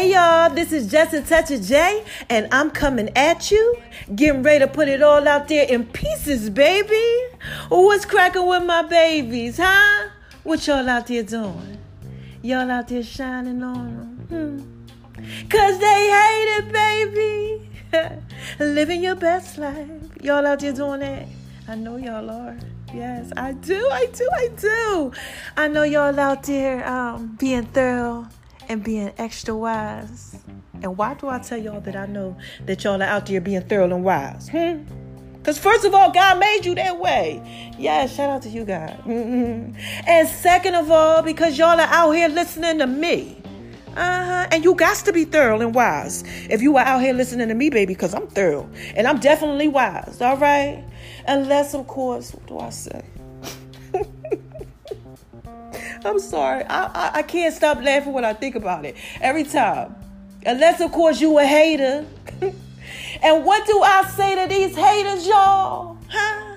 Hey y'all, this is Just a Touch of J, and I'm coming at you, getting ready to put it all out there in pieces, baby. What's cracking with my babies, huh? What y'all out there doing? Y'all out there shining on them? Hmm. Cause they hate it, baby. Living your best life. Y'all out there doing that? I know y'all are. Yes, I do, I do, I do. I know y'all out there um, being thorough and being extra wise. And why do I tell y'all that I know that y'all are out there being thorough and wise? Hmm? Because, first of all, God made you that way. Yeah, shout out to you, God. Mm-hmm. And second of all, because y'all are out here listening to me. Uh-huh. And you got to be thorough and wise if you are out here listening to me, baby, because I'm thorough. And I'm definitely wise, all right? Unless, of course, what do I say? I'm sorry. I, I, I can't stop laughing when I think about it. Every time. Unless, of course, you a hater. and what do I say to these haters, y'all? Huh?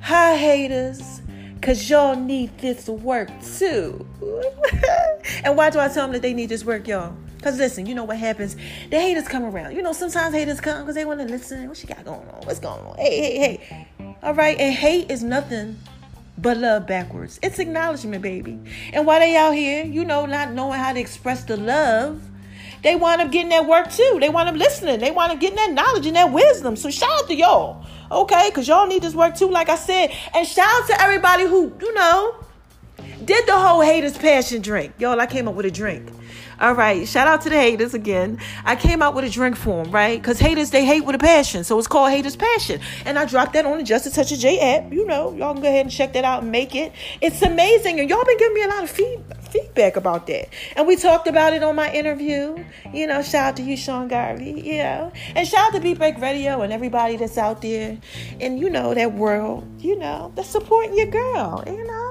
Hi, haters. Because y'all need this work too. and why do I tell them that they need this work, y'all? Because listen, you know what happens? The haters come around. You know, sometimes haters come because they want to listen. What she got going on? What's going on? Hey, hey, hey. All right. And hate is nothing but love backwards. It's acknowledgement, baby. And while they out here, you know, not knowing how to express the love, they wind up getting that work too. They wind up listening. They wind up getting that knowledge and that wisdom. So shout out to y'all, okay? Because y'all need this work too, like I said. And shout out to everybody who, you know, did the whole haters passion drink. Y'all, I came up with a drink. All right, shout out to the haters again. I came out with a drink for them, right? Because haters, they hate with a passion. So it's called Haters Passion. And I dropped that on the Just a Touch of J app. You know, y'all can go ahead and check that out and make it. It's amazing. And y'all been giving me a lot of feed, feedback about that. And we talked about it on my interview. You know, shout out to you, Sean Garvey. You know, and shout out to Beat Break Radio and everybody that's out there and, you know, that world, you know, that's supporting your girl, you know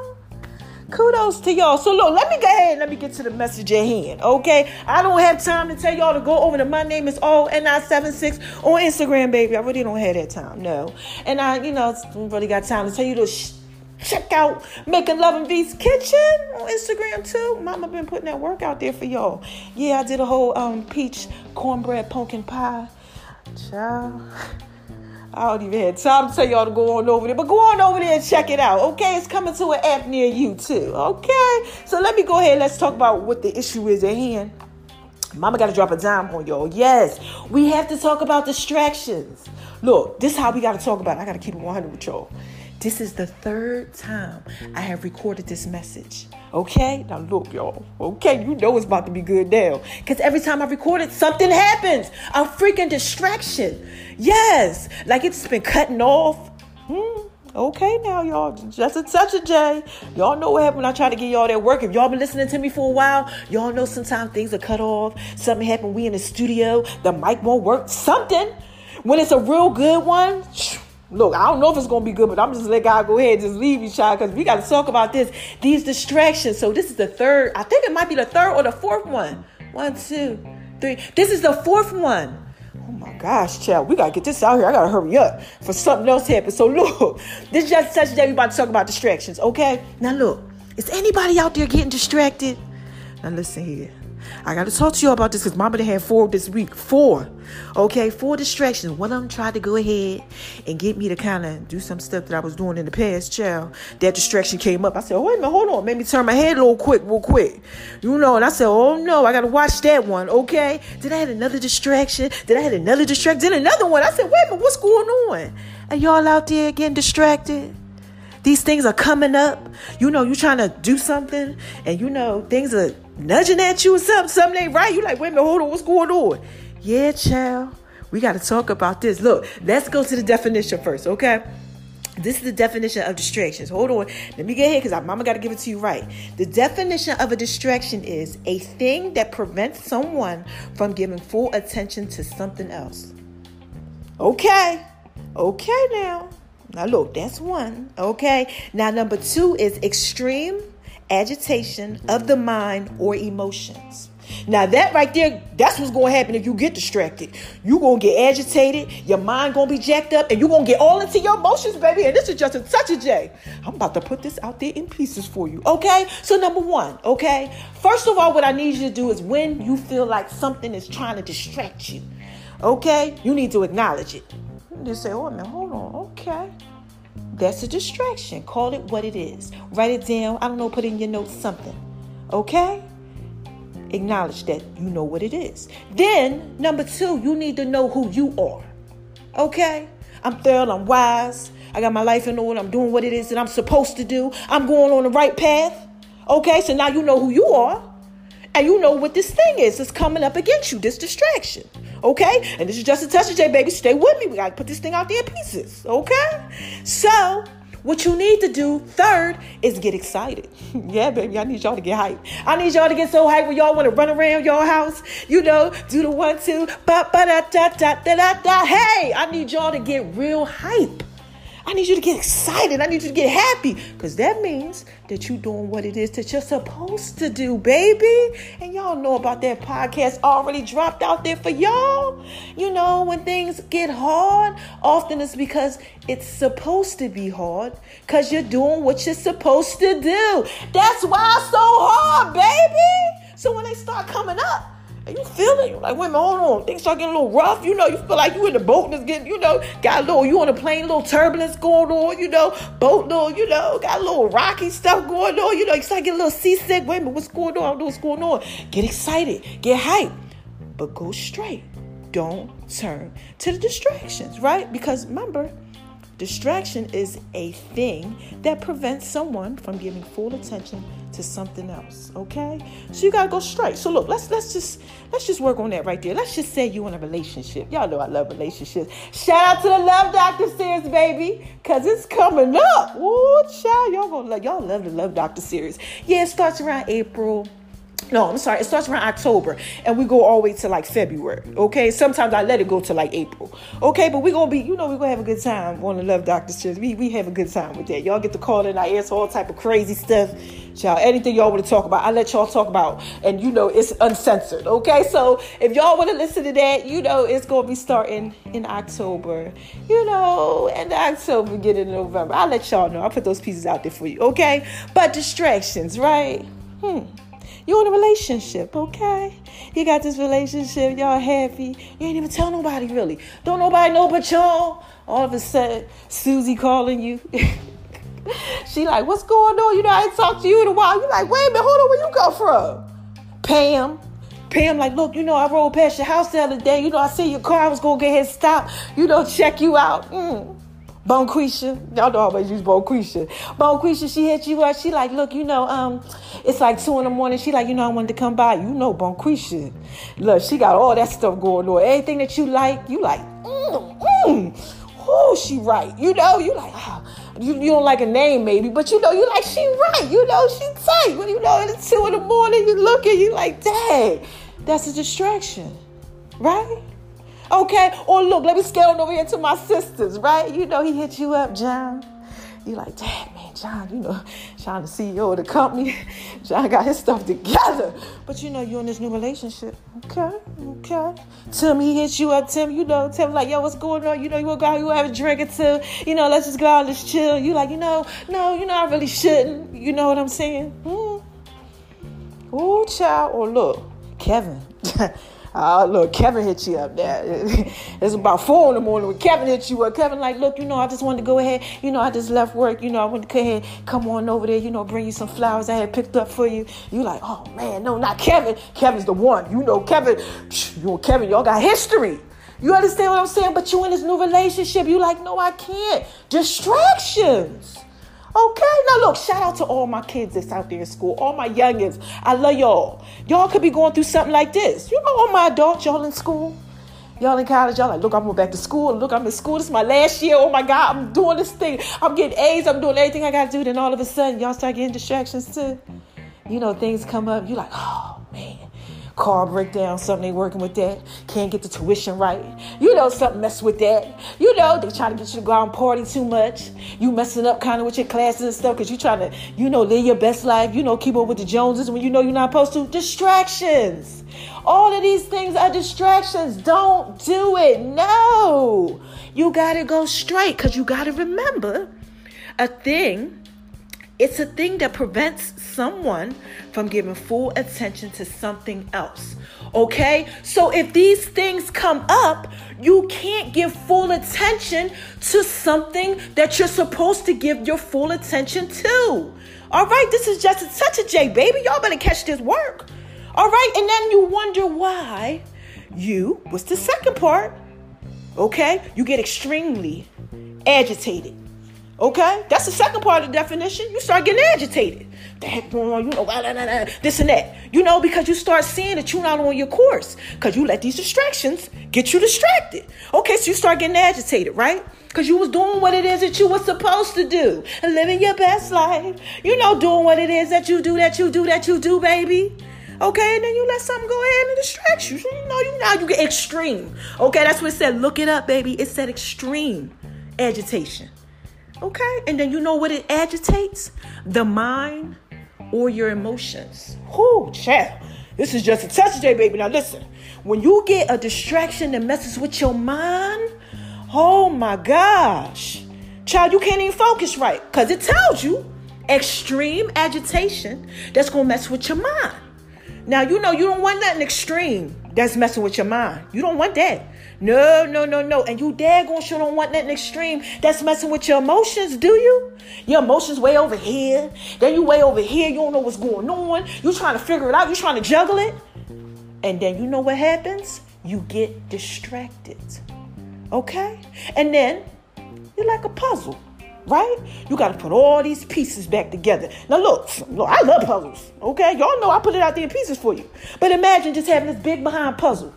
kudos to y'all. So look, let me go ahead and let me get to the message at hand. Okay, I don't have time to tell y'all to go over to my name is all ni76 on Instagram, baby. I really don't have that time, no. And I, you know, really got time to tell you to. Sh- check out Making Love and V's Kitchen on Instagram too. Mama been putting that work out there for y'all. Yeah, I did a whole um, peach cornbread pumpkin pie. Child. I don't even have time to tell y'all to go on over there, but go on over there and check it out, okay? It's coming to an app near you too, okay? So let me go ahead. Let's talk about what the issue is at hand. Mama got to drop a dime on y'all. Yes, we have to talk about distractions. Look, this is how we got to talk about it. I got to keep it 100 with y'all. This is the third time I have recorded this message. Okay? Now look, y'all. Okay, you know it's about to be good now. Because every time I record it, something happens. A freaking distraction. Yes. Like it's been cutting off. Hmm. Okay, now y'all, just a touch of J. Y'all know what happened when I try to get y'all that work. If y'all been listening to me for a while, y'all know sometimes things are cut off. Something happened. We in the studio, the mic won't work. Something. When it's a real good one, Look, I don't know if it's gonna be good, but I'm just let God go ahead and just leave you, child, because we got to talk about this. These distractions. So this is the third. I think it might be the third or the fourth one. One, two, three. This is the fourth one. Oh my gosh, child, we gotta get this out here. I gotta hurry up for something else happens. So look, this is just such a day we about to talk about distractions. Okay. Now look, is anybody out there getting distracted? Now listen here. I got to talk to you about this because Mama had four this week. Four. Okay, four distractions. One of them tried to go ahead and get me to kind of do some stuff that I was doing in the past, child. That distraction came up. I said, oh, wait a minute, hold on. Made me turn my head a little quick, real quick. You know, and I said, oh no, I got to watch that one, okay? Then I had another distraction. Then I had another distraction. Then another one. I said, wait a minute, what's going on? Are y'all out there getting distracted? These things are coming up. You know, you're trying to do something, and you know, things are nudging at you or something, something ain't right. You like, wait a minute, hold on, what's going on? Yeah, child, we got to talk about this. Look, let's go to the definition first, okay? This is the definition of distractions. Hold on. Let me get here because mama got to give it to you right. The definition of a distraction is a thing that prevents someone from giving full attention to something else. Okay. Okay now. Now look, that's one. Okay. Now number two is extreme agitation of the mind or emotions. Now that right there, that's what's gonna happen if you get distracted. You gonna get agitated, your mind gonna be jacked up, and you gonna get all into your emotions, baby. And this is just a touch of J. I'm about to put this out there in pieces for you. Okay? So number one, okay. First of all, what I need you to do is when you feel like something is trying to distract you, okay, you need to acknowledge it. You just say, oh man, hold on, okay. That's a distraction. Call it what it is. Write it down. I don't know, put in your notes something. Okay? Acknowledge that you know what it is. Then, number two, you need to know who you are. Okay? I'm thorough, I'm wise. I got my life in order. I'm doing what it is that I'm supposed to do. I'm going on the right path. Okay, so now you know who you are. And you know what this thing is that's coming up against you, this distraction. Okay? And this is just a of J, baby. Stay with me. We got to put this thing out there in pieces. Okay? So, what you need to do third is get excited. yeah, baby, I need y'all to get hype. I need y'all to get so hype when y'all want to run around your house, you know, do the one, two, ba ba da da da da da da. Hey, I need y'all to get real hype. I need you to get excited. I need you to get happy because that means that you're doing what it is that you're supposed to do, baby. And y'all know about that podcast already dropped out there for y'all. You know, when things get hard, often it's because it's supposed to be hard because you're doing what you're supposed to do. That's why it's so hard, baby. So when they start coming up, you feel it. Like, wait hold on. Things start getting a little rough. You know, you feel like you in the boat and it's getting, you know, got a little, you on a plane, little turbulence going on, you know, boat, little, you know, got a little rocky stuff going on. You know, you start getting a little seasick. Wait a minute, what's going on? I don't know what's going on. Get excited, get hyped, but go straight. Don't turn to the distractions, right? Because remember, Distraction is a thing that prevents someone from giving full attention to something else. Okay? So you gotta go straight. So look, let's let's just let's just work on that right there. Let's just say you in a relationship. Y'all know I love relationships. Shout out to the Love Doctor series, baby. Cause it's coming up. Ooh, child. Y'all gonna love y'all love the Love Doctor series. Yeah, it starts around April no, I'm sorry. It starts around October and we go all the way to like February. Okay. Sometimes I let it go to like April. Okay. But we're going to be, you know, we're going to have a good time on the Love Doctors Church. We, we have a good time with that. Y'all get to call in. I answer all type of crazy stuff. Y'all, anything y'all want to talk about, I let y'all talk about. And you know, it's uncensored. Okay. So if y'all want to listen to that, you know, it's going to be starting in October, you know, and October, beginning in November. I'll let y'all know. I'll put those pieces out there for you. Okay. But distractions, right? Hmm. You in a relationship, okay? You got this relationship, y'all happy. You ain't even tell nobody really. Don't nobody know but y'all. All of a sudden, Susie calling you. she like, what's going on? You know, I ain't talked to you in a while. You like, wait a minute, hold on, where you come from? Pam. Pam, like, look, you know, I rode past your house the other day. You know, I see your car. I was gonna get here, stop. You know, check you out. Mm. Bonquisha, y'all know I always use Bonquisha. Bonquisha, she hit you up. She like, look, you know, um, it's like two in the morning. She like, you know, I wanted to come by. You know, Bonquisha. Look, she got all that stuff going on. Anything that you like, you like, mm, mm. Oh, she right. You know, you like, ah, you, you don't like a name maybe, but you know, you like, she right. You know, she tight. When you know, it's two in the morning, you looking, you like, dang, that's a distraction, right? Okay? Or look, let me scale over here to my sisters, right? You know, he hit you up, John. You like, damn, man, John, you know, John, the CEO of the company. John got his stuff together. But you know, you're in this new relationship. Okay, okay. Tim, he hits you up, Tim, you know, Tim, like, yo, what's going on? You know, you want to go you to have a drink or two. You know, let's just go out, let's chill. You like, you know, no, you know, I really shouldn't. You know what I'm saying? Hmm. Oh, child. Or look, Kevin. Uh, look, Kevin hit you up there. it's about four in the morning when Kevin hit you up. Kevin, like, look, you know, I just wanted to go ahead. You know, I just left work. You know, I want to go ahead, come on over there. You know, bring you some flowers I had picked up for you. You like, oh man, no, not Kevin. Kevin's the one. You know, Kevin. You and Kevin, y'all got history. You understand what I'm saying? But you in this new relationship, you like, no, I can't. Distractions. Okay, now look, shout out to all my kids that's out there in school, all my youngins. I love y'all. Y'all could be going through something like this. You know, all my adults, y'all in school. Y'all in college, y'all like, look, I'm going back to school. Look, I'm in school. This is my last year. Oh my God, I'm doing this thing. I'm getting A's. I'm doing everything I got to do. Then all of a sudden, y'all start getting distractions too. You know, things come up. You're like, oh car breakdown, something ain't working with that. Can't get the tuition right. You know, something mess with that. You know, they trying to get you to go out and party too much. You messing up kind of with your classes and stuff because you trying to, you know, live your best life. You know, keep up with the Joneses when you know you're not supposed to. Distractions. All of these things are distractions. Don't do it. No. You got to go straight because you got to remember a thing it's a thing that prevents someone from giving full attention to something else. Okay? So if these things come up, you can't give full attention to something that you're supposed to give your full attention to. All right? This is just a touch of J, baby. Y'all better catch this work. All right? And then you wonder why you, what's the second part? Okay? You get extremely agitated. Okay, that's the second part of the definition. You start getting agitated. The heck going on? You know, blah, blah, blah, this and that. You know, because you start seeing that you're not on your course because you let these distractions get you distracted. Okay, so you start getting agitated, right? Because you was doing what it is that you were supposed to do and living your best life. You know, doing what it is that you do, that you do, that you do, baby. Okay, and then you let something go ahead and distract you. You know, you now you get extreme. Okay, that's what it said. Look it up, baby. It said extreme agitation. Okay? And then you know what it agitates? The mind or your emotions. Whoo, child. This is just a test today, baby. Now listen. When you get a distraction that messes with your mind, oh my gosh. Child, you can't even focus right. Because it tells you extreme agitation that's gonna mess with your mind. Now you know you don't want nothing extreme that's messing with your mind. You don't want that. No, no, no, no. And you daggone sure don't want nothing extreme that's messing with your emotions, do you? Your emotions way over here. Then you way over here. You don't know what's going on. You trying to figure it out. You trying to juggle it. And then you know what happens? You get distracted. Okay? And then you're like a puzzle right? You got to put all these pieces back together. Now, look, look, I love puzzles, okay? Y'all know I put it out there in pieces for you. But imagine just having this big behind puzzle.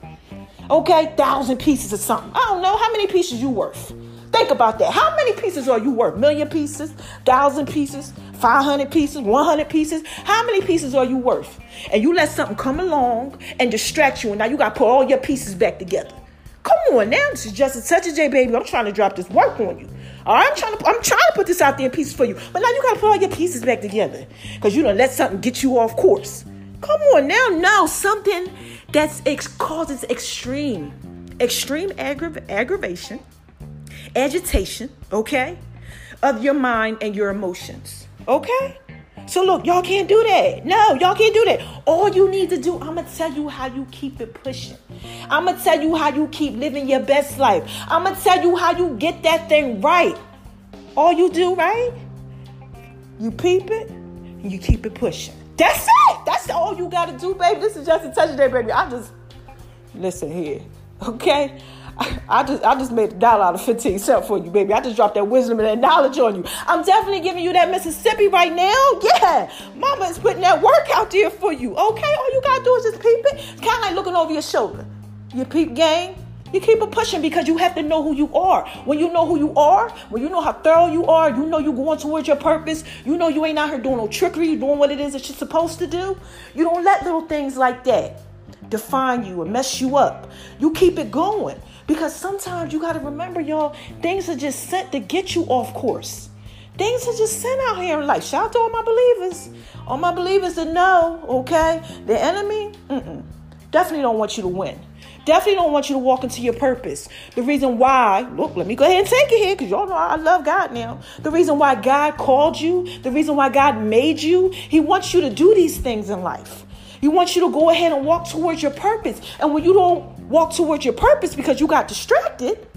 Okay, thousand pieces of something. I don't know how many pieces you worth. Think about that. How many pieces are you worth? Million pieces, thousand pieces, five hundred pieces, one hundred pieces. How many pieces are you worth? And you let something come along and distract you, and now you got to put all your pieces back together. Come on now, this is just a touch J, baby. I'm trying to drop this work on you. I'm trying to I'm trying to put this out there in pieces for you, but now you got to put all your pieces back together because you don't let something get you off course. Come on now, now something that's ex- causes extreme, extreme aggra- aggravation, agitation, okay, of your mind and your emotions, okay? So look, y'all can't do that. No, y'all can't do that. All you need to do, I'm gonna tell you how you keep it pushing. I'm gonna tell you how you keep living your best life. I'm gonna tell you how you get that thing right. All you do, right? You peep it, and you keep it pushing. That's it. That's all you gotta do, baby. This is just a touch of that, baby. I just listen here, okay? I just I just made a dollar out of 15 cents for you, baby. I just dropped that wisdom and that knowledge on you. I'm definitely giving you that Mississippi right now. Yeah. Mama is putting that work out there for you. Okay? All you gotta do is just peep it. It's kind of like looking over your shoulder. You peep game. You keep it pushing because you have to know who you are. When you know who you are, when you know how thorough you are, you know you're going towards your purpose. You know you ain't out here doing no trickery. You're doing what it is that you're supposed to do. You don't let little things like that define you and mess you up. You keep it going because sometimes you got to remember, y'all, things are just sent to get you off course. Things are just sent out here in life. Shout out to all my believers. All my believers that know, okay? The enemy, mm-mm, definitely don't want you to win. Definitely don't want you to walk into your purpose. The reason why, look, let me go ahead and take it here because y'all know I love God now. The reason why God called you, the reason why God made you, He wants you to do these things in life. He wants you to go ahead and walk towards your purpose. And when you don't walk towards your purpose because you got distracted,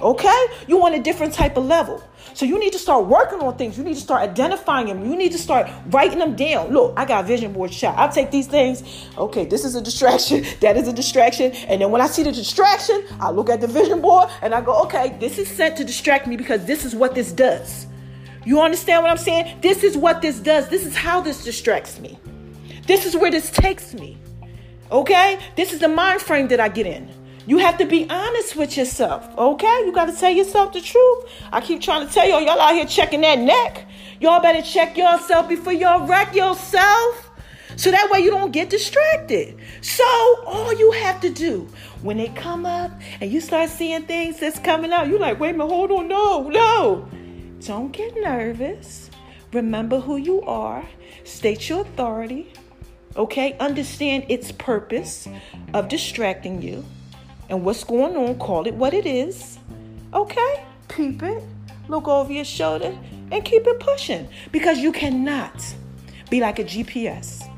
okay, you want a different type of level. So you need to start working on things. You need to start identifying them. You need to start writing them down. Look, I got vision board shot. I'll take these things. Okay, this is a distraction. That is a distraction. And then when I see the distraction, I look at the vision board and I go, okay, this is sent to distract me because this is what this does. You understand what I'm saying? This is what this does. This is how this distracts me. This is where this takes me. Okay? This is the mind frame that I get in. You have to be honest with yourself, okay? You got to tell yourself the truth. I keep trying to tell y'all, y'all out here checking that neck. Y'all better check yourself before y'all wreck yourself. So that way you don't get distracted. So all you have to do when they come up and you start seeing things that's coming out, you're like, wait a minute, hold on, no, no. Don't get nervous. Remember who you are. State your authority. Okay? Understand its purpose of distracting you and what's going on. Call it what it is. Okay? Peep it. Look over your shoulder and keep it pushing because you cannot be like a GPS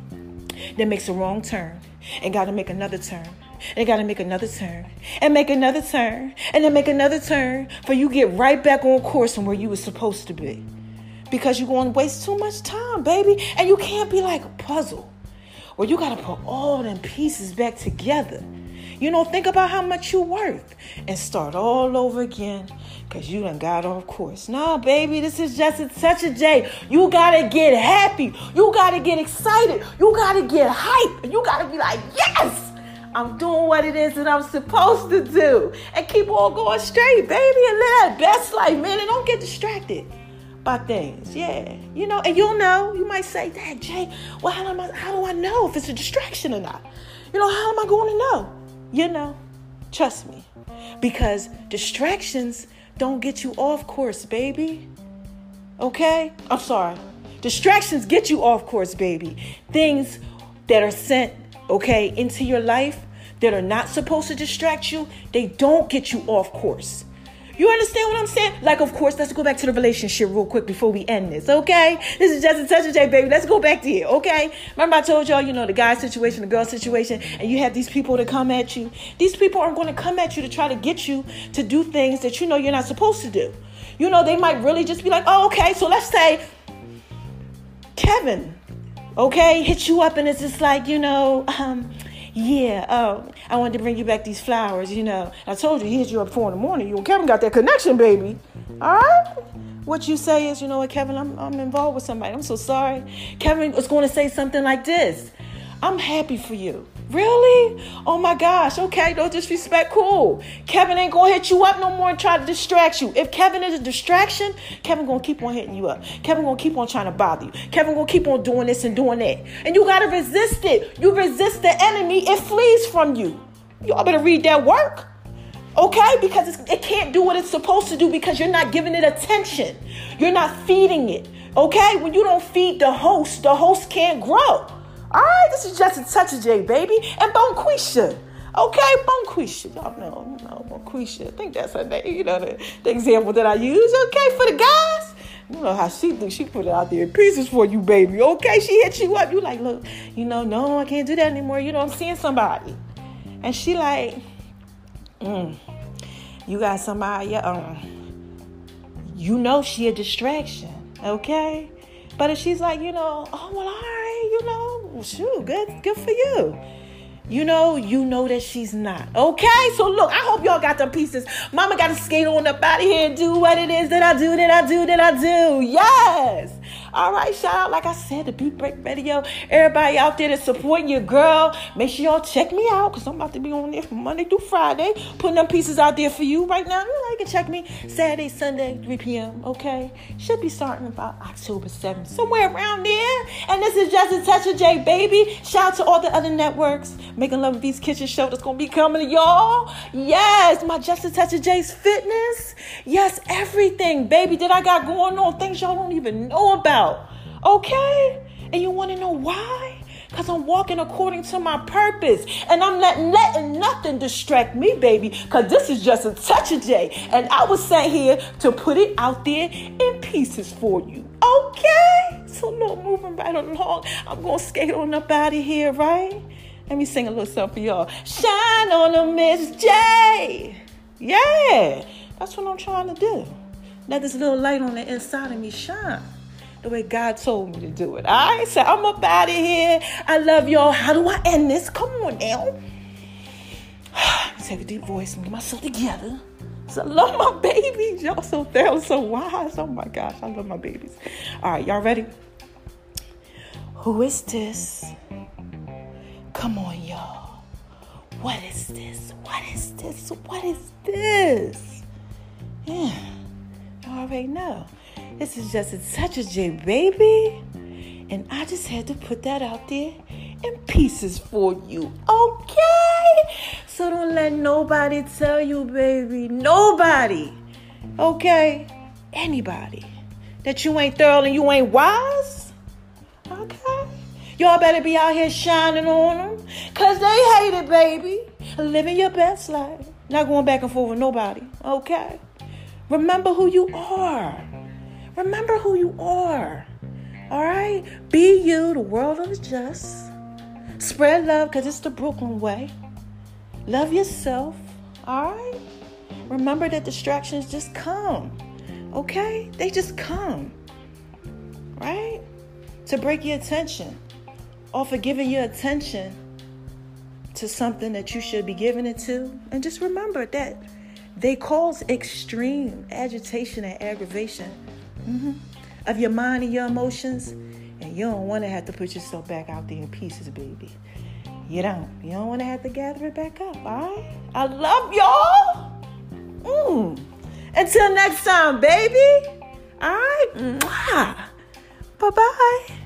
that makes a wrong turn and got to make another turn and got to make another turn and make another turn and then make another turn for you get right back on course and where you were supposed to be because you're going to waste too much time baby and you can't be like a puzzle where you got to put all them pieces back together you know, think about how much you worth and start all over again because you done got off course. No, baby, this is just such a day. You got to get happy. You got to get excited. You got to get hype. You got to be like, yes, I'm doing what it is that I'm supposed to do. And keep on going straight, baby, and live that best life, man. And don't get distracted by things. Yeah. You know, and you'll know. You might say, Dad, Jay, well, how, am I, how do I know if it's a distraction or not? You know, how am I going to know? You know, trust me. Because distractions don't get you off course, baby. Okay? I'm sorry. Distractions get you off course, baby. Things that are sent, okay, into your life that are not supposed to distract you, they don't get you off course. You understand what I'm saying? Like, of course, let's go back to the relationship real quick before we end this, okay? This is just a touch of J, baby. Let's go back to it, okay? Remember, I told y'all, you know, the guy situation, the girl situation, and you have these people to come at you. These people aren't going to come at you to try to get you to do things that you know you're not supposed to do. You know, they might really just be like, oh, okay, so let's say Kevin, okay, hit you up, and it's just like, you know, um, yeah, oh, I wanted to bring you back these flowers, you know. I told you he hit you up four in the morning. You and Kevin got that connection, baby. All right? What you say is, you know what, Kevin, I'm, I'm involved with somebody. I'm so sorry. Kevin was going to say something like this I'm happy for you. Really? Oh my gosh. Okay, no disrespect. Cool. Kevin ain't gonna hit you up no more and try to distract you. If Kevin is a distraction, Kevin gonna keep on hitting you up. Kevin gonna keep on trying to bother you. Kevin gonna keep on doing this and doing that. And you gotta resist it. You resist the enemy, it flees from you. Y'all better read that work. Okay? Because it can't do what it's supposed to do because you're not giving it attention. You're not feeding it. Okay? When you don't feed the host, the host can't grow. All right, this is just a touch J, baby. And Bonquisha. Okay, Bonquisha. Y'all know, you know, Bonquisha. I think that's her name. You know, the, the example that I use. Okay, for the guys. You know how she do. She put it out there in pieces for you, baby. Okay, she hit you up. You like, look, you know, no, I can't do that anymore. You know, I'm seeing somebody. And she like, mm, you got somebody, um, you know she a distraction, okay? But if she's like, you know, oh well, all right, you know, Oh, shoot, good, good for you. You know, you know that she's not. Okay, so look, I hope y'all got the pieces. Mama got to skate on up out of here and do what it is that I do, that I do, that I do. Yes. All right, shout out, like I said, the Beat Break Radio. Everybody out there that's supporting your girl, make sure y'all check me out because I'm about to be on there from Monday through Friday, putting them pieces out there for you right now. You, you can check me Saturday, Sunday, 3 p.m. Okay, should be starting about October 7th, somewhere around there. And this is just a touch of J, baby. Shout out to all the other networks, making love V's Kitchen Show that's gonna be coming to y'all. Yes, my Just a Touch of J's fitness. Yes, everything, baby, that I got going on, things y'all don't even know about about. Okay? And you want to know why? Because I'm walking according to my purpose. And I'm not letting nothing distract me, baby. Because this is just a touch of J. And I was sent here to put it out there in pieces for you. Okay? So, look, moving right along. I'm going to skate on up out of here, right? Let me sing a little something for y'all. Shine on a Miss J. Yeah, that's what I'm trying to do. Let this little light on the inside of me shine the way God told me to do it. All right, so I'm up out of here. I love y'all. How do I end this? Come on now. Take a deep voice and get myself together. So I love my babies. Y'all so they're so wise. Oh my gosh, I love my babies. All right, y'all ready? Who is this? Come on, y'all. what is this? What is this? What is this? Yeah, you already know. This is just such a J baby. And I just had to put that out there in pieces for you, okay? So don't let nobody tell you, baby, nobody, okay? Anybody, that you ain't thorough and you ain't wise, okay? Y'all better be out here shining on them, cause they hate it, baby. Living your best life, not going back and forth with nobody, okay? Remember who you are. Remember who you are. All right? Be you, the world is just. Spread love because it's the Brooklyn way. Love yourself. All right? Remember that distractions just come. Okay? They just come. Right? To break your attention. Or for giving your attention to something that you should be giving it to. And just remember that they cause extreme agitation and aggravation. Mm-hmm of your mind and your emotions, and you don't want to have to put yourself back out there in pieces, baby. You don't. You don't want to have to gather it back up, all right? I love y'all. Mm. Until next time, baby. All right. Bye bye.